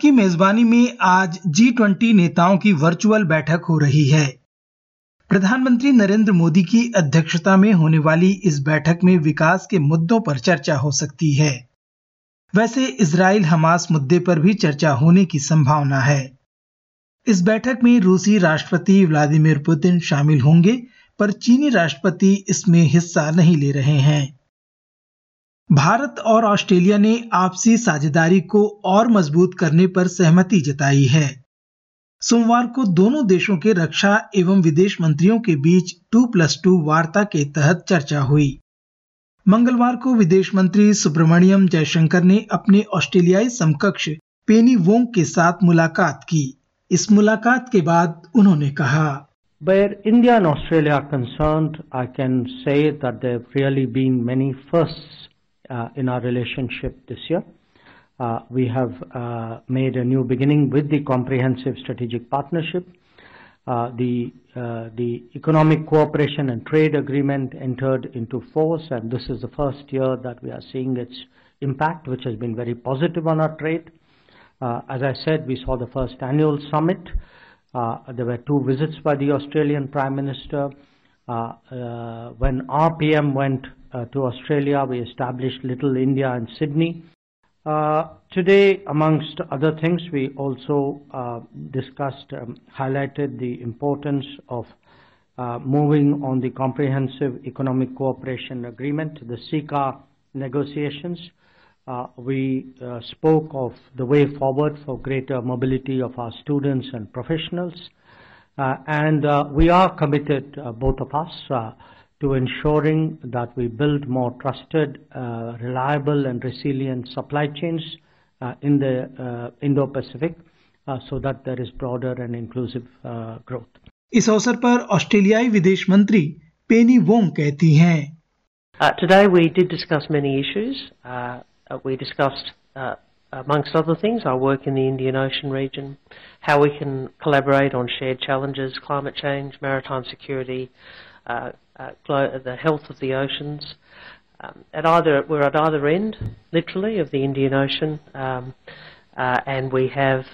की मेजबानी में आज जी ट्वेंटी नेताओं की वर्चुअल बैठक हो रही है। प्रधानमंत्री नरेंद्र मोदी की अध्यक्षता में होने वाली इस बैठक में विकास के मुद्दों पर चर्चा हो सकती है। वैसे इसराइल हमास मुद्दे पर भी चर्चा होने की संभावना है। इस बैठक में रूसी राष्ट्रपति व्लादिमीर पुतिन शामिल होंगे, पर चीनी राष्ट्रपति इसमें हिस्सा नहीं ले रहे हैं। भारत और ऑस्ट्रेलिया ने आपसी साझेदारी को और मज़बूत करने पर सहमति जताई है। सोमवार को दोनों देशों के रक्षा एवं विदेश मंत्रियों के बीच टू प्लस टू वार्ता के तहत चर्चा हुई। मंगलवार को विदेश मंत्री सुब्रमण्यम जयशंकर ने अपने ऑस्ट्रेलियाई समकक्ष पेनी वोंग के साथ मुलाकात की। इस मुलाकात के बाद उन्होंने कहा Where India and Australia are concerned, I can say that there have really been many firsts in our relationship this year. Uh, we have uh, made a new beginning with the comprehensive strategic partnership. Uh, the, uh, the economic cooperation and trade agreement entered into force, and this is the first year that we are seeing its impact, which has been very positive on our trade. Uh, as I said, we saw the first annual summit. there were two visits by the Australian Prime Minister. when our PM went to Australia, we established Little India in Sydney. Uh, today, amongst other things, we also uh, discussed, um, highlighted the importance of uh, moving on the Comprehensive Economic Cooperation Agreement, the CECA negotiations. Uh, we uh, spoke of the way forward for greater mobility of our students and professionals. and we are committed, both of us, to ensuring that we build more trusted, uh, reliable and resilient supply chains uh, in the uh, Indo-Pacific so that there is broader and inclusive growth. इस अवसर पर ऑस्ट्रेलियाई विदेश मंत्री पेनी Wong कहती हैं uh, Today we did discuss many issues. Uh, we discussed uh, amongst other things, our work in the Indian Ocean region, how we can collaborate on shared challenges, climate change, maritime security, uh, uh, the health of the oceans. Um, at either we're at either end, literally, of the Indian Ocean, um, uh, and we have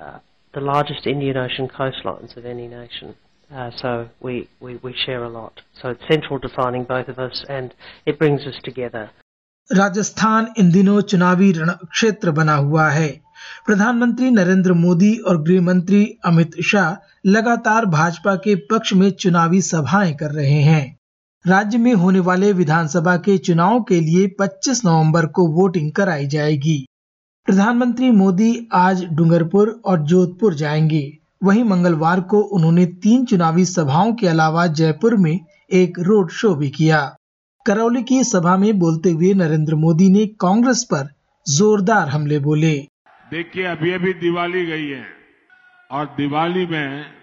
uh, the largest Indian Ocean coastlines of any nation. Uh, so we, we, we share a lot. So it's central defining both of us, and it brings us together. Rajasthan इन दिनों चुनावी रण क्षेत्र बना हुआ है प्रधानमंत्री नरेंद्र मोदी और गृह मंत्री अमित शाह लगातार भाजपा के पक्ष में चुनावी सभाएँ कर रहे हैं। राज्य में होने वाले विधानसभा के चुनाव के लिए 25 नवंबर को वोटिंग कराई जाएगी। प्रधानमंत्री मोदी आज डूंगरपुर और जोधपुर जाएँगे। वहीं मंगलवार को उन्होंने तीन चुनावी सभाओं के अलावा जयपुर में एक रोड शो भी किया। करौली की सभा में बोलते हुए नरेंद्र मोदी ने कांग्रेस पर जोरदार हमले बोले। देखिए अभी अभी दिवाली गई है और दिवाली में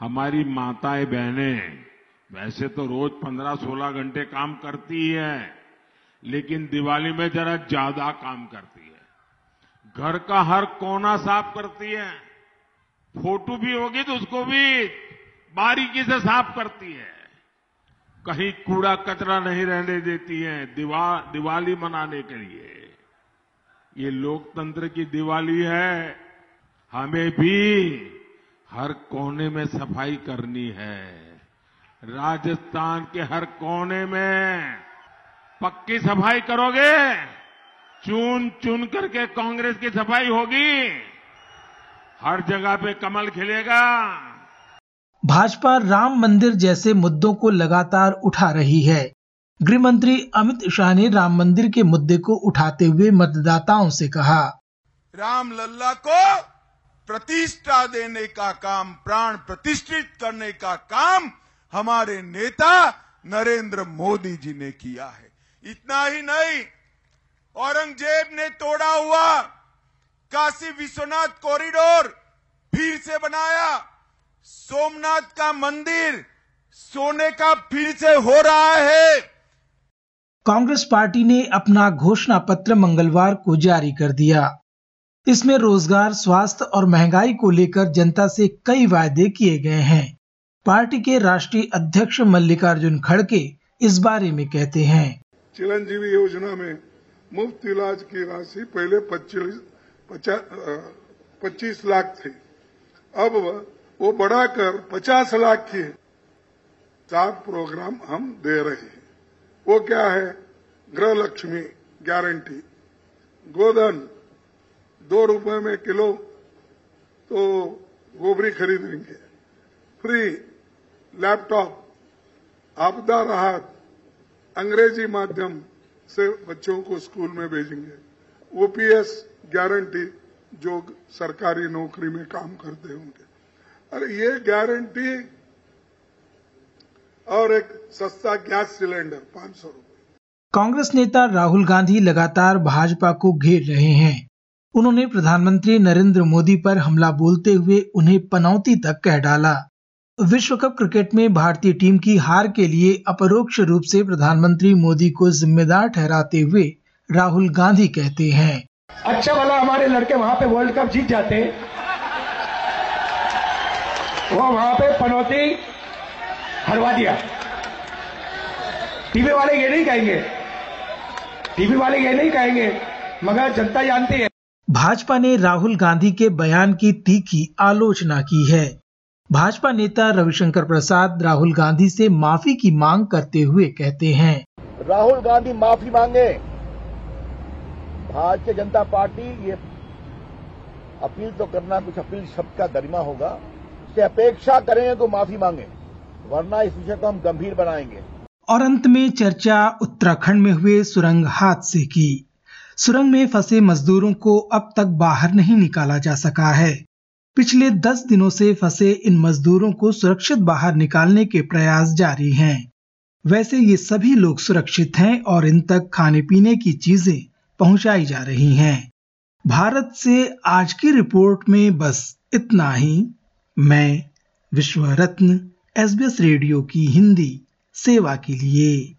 हमारी माताएँ बहनें वैसे तो रोज पंद्रह सोलह घंटे काम करती है लेकिन दिवाली में जरा ज़्यादा काम करती है। घर का हर कोना साफ़ करती है फ़ोटो भी होगी तो उसको भी बारीकी से साफ़ करती है। कहीं कूड़ा कचरा नहीं रहने देती है दिवा, दिवाली मनाने के लिए। ये लोकतंत्र की दिवाली है। हमें भी हर कोने में सफ़ाई करनी है। राजस्थान के हर कोने में पक्की सफ़ाई करोगे? चुन चुन करके कांग्रेस की सफ़ाई होगी। हर जगह पे कमल खिलेगा। भाजपा राम मंदिर जैसे मुद्दों को लगातार उठा रही है। गृह मंत्री अमित शाह ने राम मंदिर के मुद्दे को उठाते हुए मतदाताओं से कहा। राम लल्ला को प्रतिष्ठा देने का काम, प्राण प्रतिष्ठित करने का काम हमारे नेता नरेंद्र मोदी जी ने किया है। इतना ही नहीं, औरंगज़ेब ने तोड़ा हुआ काशी विश्वनाथ कॉरिडोर फिर से बनाया। सोमनाथ का मंदिर सोने का फिर से हो रहा है। कांग्रेस पार्टी ने अपना घोषणा पत्र मंगलवार को जारी कर दिया। इसमें रोज़गार, स्वास्थ्य और महँगाई को लेकर जनता से कई वायदे किए गए हैं। पार्टी के राष्ट्रीय अध्यक्ष मल्लिकार्जुन खड़के इस बारे में कहते हैं। चिरंजीवी योजना में मुफ़्त इलाज की राशि पहले पच्चीस लाख थे। अब वो बढ़ाकर पचास लाख के चार प्रोग्राम हम दे रहे हैं। वो क्या है? गृह लक्ष्मी गारंटी गोधन, दो रुपए में किलो तो गोबरी खरीदेंगे। फ्री लैपटॉप आपदा राहत, अंग्रेज़ी माध्यम से बच्चों को स्कूल में भेजेंगे। ओपीएस गारंटी जो सरकारी नौकरी में काम करते होंगे। अरे ये गारंटी और एक सस्ता गैस सिलेंडर पाँच सौ रुपये कांग्रेस नेता राहुल गांधी लगातार भाजपा को घेर रहे हैं। उन्होंने प्रधानमंत्री नरेंद्र मोदी पर हमला बोलते हुए उन्हें पनौती तक कह डाला। विश्व कप क्रिकेट में भारतीय टीम की हार के लिए अपरोक्ष रूप से प्रधानमंत्री मोदी को जिम्मेदार ठहराते हुए राहुल गांधी कहते हैं। अच्छा वाला हमारे लड़के वहाँ पे वर्ल्ड कप जीत जाते। वो वहाँ पे पनौती हरवा दिया। टीवी वाले ये नहीं कहेंगे। टीवी वाले ये नहीं कहेंगे मगर जनता जानती है। भाजपा ने राहुल गांधी के बयान की तीखी आलोचना की है। भाजपा नेता रविशंकर प्रसाद राहुल गांधी से माफ़ी की मांग करते हुए कहते हैं। राहुल गांधी माफ़ी मांगे। भारतीय जनता पार्टी ये अपील तो करना कुछ अपील शब्द का गरिमा होगा। से अपेक्षा करेंगे तो माफ़ी मांगे। वरना इस विषय को हम गंभीर बनाएँगे। और अंत में चर्चा उत्तराखंड में हुए सुरंग हादसे की। सुरंग में फंसे मजदूरों को अब तक बाहर नहीं निकाला जा सका है। पिछले दस दिनों से फंसे इन मजदूरों को सुरक्षित बाहर निकालने के प्रयास जारी हैं। वैसे ये सभी लोग सुरक्षित हैं और इन तक खाने पीने की चीज़ें पहुंचाई जा रही हैं। भारत से आज की रिपोर्ट में बस इतना ही। मैं विश्व रत्न एसबीएस रेडियो की हिंदी सेवा के लिए।